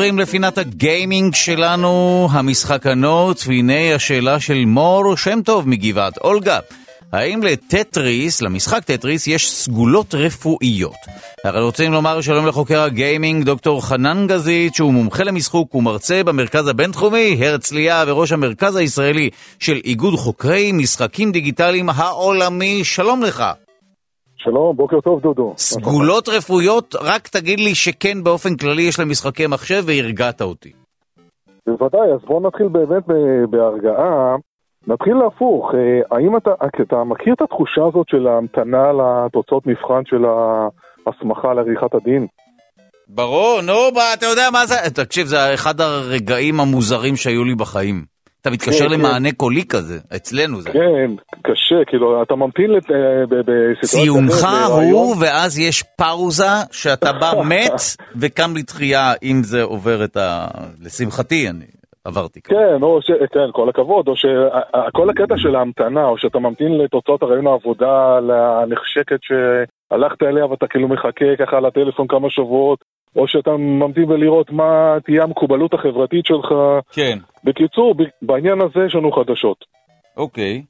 עוברים לפינת הגיימינג שלנו, המשחקנות, והנה השאלה של מור שם טוב מגבעת אולגה. האם לטטריס, למשחק טטריס, יש סגולות רפואיות? אנחנו רוצים לומר שלום לחוקר הגיימינג, דוקטור חנן גזית, שהוא מומחה למשחוק ומרצה במרכז הבינתחומי, הרצליה וראש המרכז הישראלי של איגוד חוקרי משחקים דיגיטליים העולמי. שלום לך. שלום, בוקר טוב דודו. סגולות רפואיות, רק תגיד לי שכן באופן כללי יש למשחקי מחשב והרגעת אותי. בוודאי, אז בואו נתחיל באמת בהרגעה. נתחיל להפוך, אה, האם אתה, אתה מכיר את התחושה הזאת של ההמתנה לתוצאות מבחן של ההסמכה לעריכת הדין? ברור, נו, אתה יודע מה זה, תקשיב, זה אחד הרגעים המוזרים שהיו לי בחיים. אתה מתקשר כן, למענה כן. קולי כזה, אצלנו זה. כן, קשה, כאילו, אתה ממתין לת... אה, בסיטואציה ציונך הוא, ואז יש פאוזה שאתה בא מת וקם לתחייה, אם זה עובר את ה... לשמחתי, אני עברתי. כן, או ש... כן, כל הכבוד, או שכל הקטע של ההמתנה, או שאתה ממתין לתוצאות הרעיון העבודה הנחשקת שהלכת אליה ואתה כאילו מחכה ככה לטלפון כמה שבועות, או שאתה ממתין ולראות מה תהיה המקובלות החברתית שלך. כן. בקיצור, בעניין הזה יש לנו חדשות. אוקיי.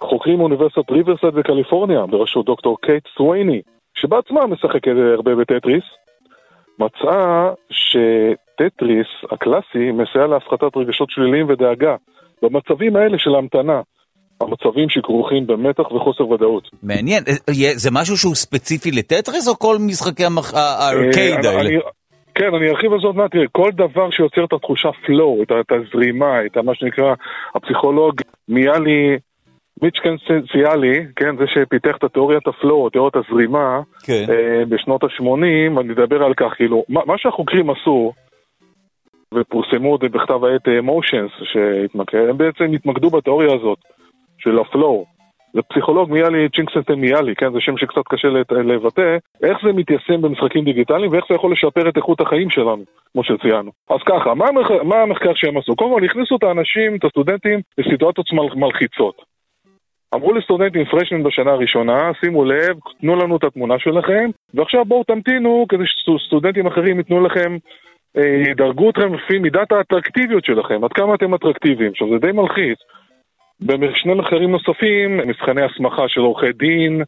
חוקרים מאוניברסיטת ריברסייד בקליפורניה, בראשות דוקטור קייט סווייני, שבעצמה משחקת הרבה בטטריס, מצאה שטטריס הקלאסי מסייע להפחתת רגשות שליליים ודאגה במצבים האלה של המתנה. המצבים שכרוכים במתח וחוסר ודאות. מעניין, אה, זה משהו שהוא ספציפי לטטריס או כל משחקי הארקייד אה, האלה? כן, אני ארחיב על זאת מעט, תראה, כל דבר שיוצר את התחושה flow, את הזרימה, את מה שנקרא, הפסיכולוג מיהאי צ'יקסנטמיהאיי, כן, זה שפיתח את התיאוריית ה flow, תיאוריית הזרימה, כן. אה, בשנות ה-80, אני אדבר על כך, כאילו, מה, מה שהחוקרים עשו, ופורסמו עוד בכתב העת Emotions, שהתמקד, הם בעצם התמקדו בתיאוריה הזאת, של ה flow. זה פסיכולוג מיהאי, צ'יקסנטמיהאיי, כן, זה שם שקצת קשה לבטא, איך זה מתיישם במשחקים דיגיטליים ואיך זה יכול לשפר את איכות החיים שלנו, כמו שציינו. אז ככה, מה, המחקר, מה המחקר שהם עשו? קודם כל, הכניסו את האנשים, את הסטודנטים, לסיטואציות מלחיצות. אמרו לסטודנטים פרשמן בשנה הראשונה, שימו לב, תנו לנו את התמונה שלכם, ועכשיו בואו תמתינו כדי שסטודנטים אחרים ייתנו לכם, אה, ידרגו אתכם לפי מידת האטרקטיביות שלכם, עד כמה אתם אטרקטיביים. עכשיו זה די מלחיץ. בשני מחקרים נוספים, מבחני הסמכה של עורכי דין,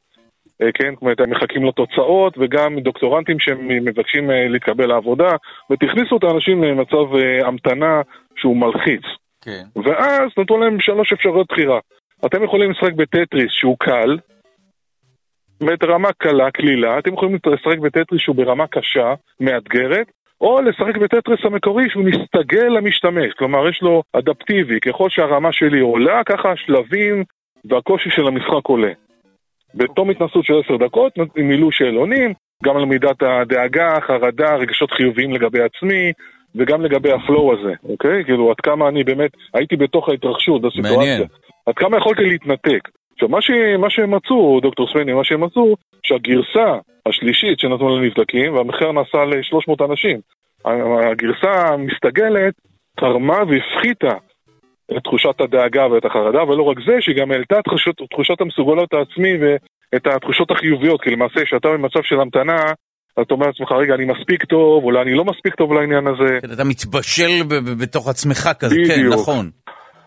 אה, כן, זאת אומרת, הם מחכים לתוצאות, וגם דוקטורנטים שמבקשים אה, להתקבל לעבודה, ותכניסו את האנשים למצב המתנה שהוא מלחיץ. כן. ואז נתנו להם שלוש אפשרויות בחירה. אתם יכולים לשחק בטטריס שהוא קל, ואת רמה קלה, קלילה, אתם יכולים לשחק בטטריס שהוא ברמה קשה, מאתגרת, או לשחק בטטריס המקורי שהוא מסתגל למשתמש, כלומר יש לו אדפטיבי, ככל שהרמה שלי עולה, ככה השלבים והקושי של המשחק עולה. בתום התנסות של עשר דקות מילאו שאלונים, גם על מידת הדאגה, חרדה, רגשות חיוביים לגבי עצמי, וגם לגבי הפלואו הזה, אוקיי? כאילו, עד כמה אני באמת הייתי בתוך ההתרחשות, בסיטואציה. מעניין. עד כמה יכולתי להתנתק. עכשיו, מה, ש... מה שהם מצאו, דוקטור ספני, מה שהם מצאו, שהגרסה השלישית שנתנו לנבדקים, והמחקר נעשה ל-300 אנשים, הגרסה המסתגלת תרמה והפחיתה את תחושת הדאגה ואת החרדה, ולא רק זה, שהיא גם העלתה את תחושות, תחושת המסוגלות העצמי ואת התחושות החיוביות, כי למעשה כשאתה במצב של המתנה, אתה אומר לעצמך, רגע, אני מספיק טוב, אולי אני לא מספיק טוב לעניין הזה. כן, אתה מתבשל בתוך עצמך כזה. כן, נכון.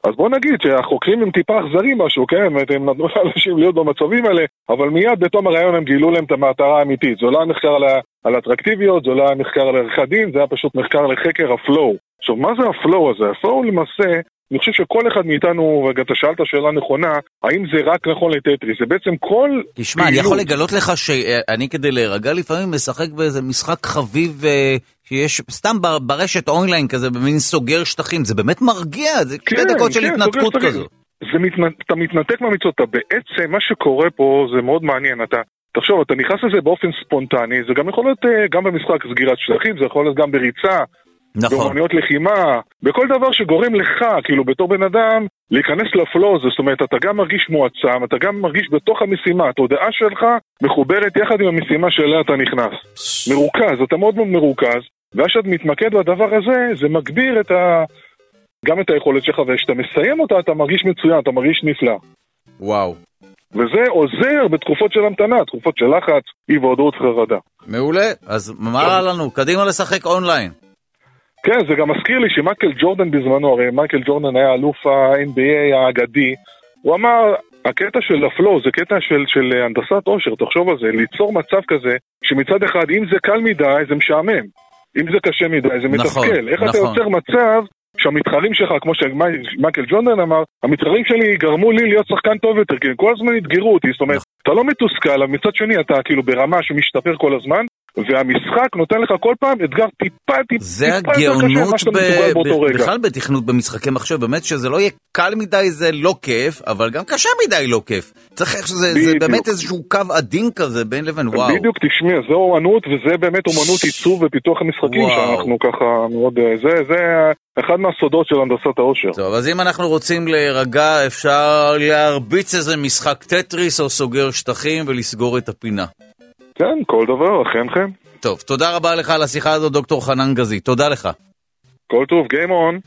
אז בוא נגיד שהחוקרים הם טיפה אכזרים משהו, כן? הם נתנו לאנשים להיות במצבים האלה, אבל מיד בתום הרעיון הם גילו להם את המטרה האמיתית. זה לא היה מחקר על, על אטרקטיביות, זה לא היה מחקר על עריכת דין, זה היה פשוט מחקר לחקר ה flow. עכשיו, מה זה ה flow הזה? ה flow למעשה אני חושב שכל אחד מאיתנו, רגע, אתה שאלת שאלה נכונה, האם זה רק נכון לטטריס? זה בעצם כל... תשמע, אני יכול לגלות לך שאני כדי להירגע לפעמים משחק באיזה משחק חביב אה, שיש סתם ברשת אונליין כזה, במין סוגר שטחים, זה באמת מרגיע, זה כן, שתי דקות של כן, התנתקות כזו. זה מת, אתה מתנתק מהמציאות, אתה בעצם, מה שקורה פה זה מאוד מעניין, אתה... תחשוב, אתה נכנס לזה באופן ספונטני, זה גם יכול להיות אה, גם במשחק סגירת שטחים, זה יכול להיות גם בריצה, נכון. באומניות לחימה, בכל דבר שגורם לך, כאילו בתור בן אדם, להיכנס לפלואו זאת אומרת, אתה גם מרגיש מועצם, אתה גם מרגיש בתוך המשימה, התודעה שלך מחוברת יחד עם המשימה שאליה אתה נכנס. מרוכז, אתה מאוד מאוד מרוכז, ואז כשאתה מתמקד בדבר הזה, זה מגביר את ה... גם את היכולת שלך, וכשאתה מסיים אותה אתה מרגיש מצוין, אתה מרגיש נפלא. וואו. וזה עוזר בתקופות של המתנה, תקופות של לחץ, אי ודאות חרדה. מעולה, אז מה לנו? קדימה לשחק אונליין. כן, זה גם מזכיר לי שמייקל ג'ורדן בזמנו, הרי מייקל ג'ורדן היה אלוף ה-NBA האגדי, הוא אמר, הקטע של ה flow זה קטע של, של הנדסת אושר, תחשוב על זה, ליצור מצב כזה, שמצד אחד, אם זה קל מדי, זה משעמם. אם זה קשה מדי, זה נכון, מתסכל. איך נכון. אתה יוצר מצב שהמתחרים שלך, כמו שמייקל ג'ונדן אמר, המתחרים שלי גרמו לי להיות שחקן טוב יותר, כי הם כל הזמן אתגרו אותי, זאת אומרת, נכון. אתה לא מתוסכל, אבל מצד שני אתה כאילו ברמה שמשתפר כל הזמן, והמשחק נותן לך כל פעם אתגר טיפה טיפה זה הגאונות בכלל בתכנות במשחקי מחשב, באמת שזה לא יהיה קל מדי זה לא כיף, אבל גם קשה מדי לא כיף. צריך איך שזה זה באמת איזשהו קו עדין כזה בין לבין וואו. בדיוק, תשמע, זה אומנות וזה באמת אומנות עיצוב ופיתוח המשחקים שאנחנו ככה מאוד, זה, זה אחד מהסודות של הנדסת העושר. טוב, אז אם אנחנו רוצים להירגע, אפשר להרביץ איזה משחק טטריס או סוגר שטחים ולסגור את הפינה. כן, כל דבר, אכן כן. טוב, תודה רבה לך על השיחה הזאת, דוקטור חנן גזי. תודה לך. כל טוב, Game on.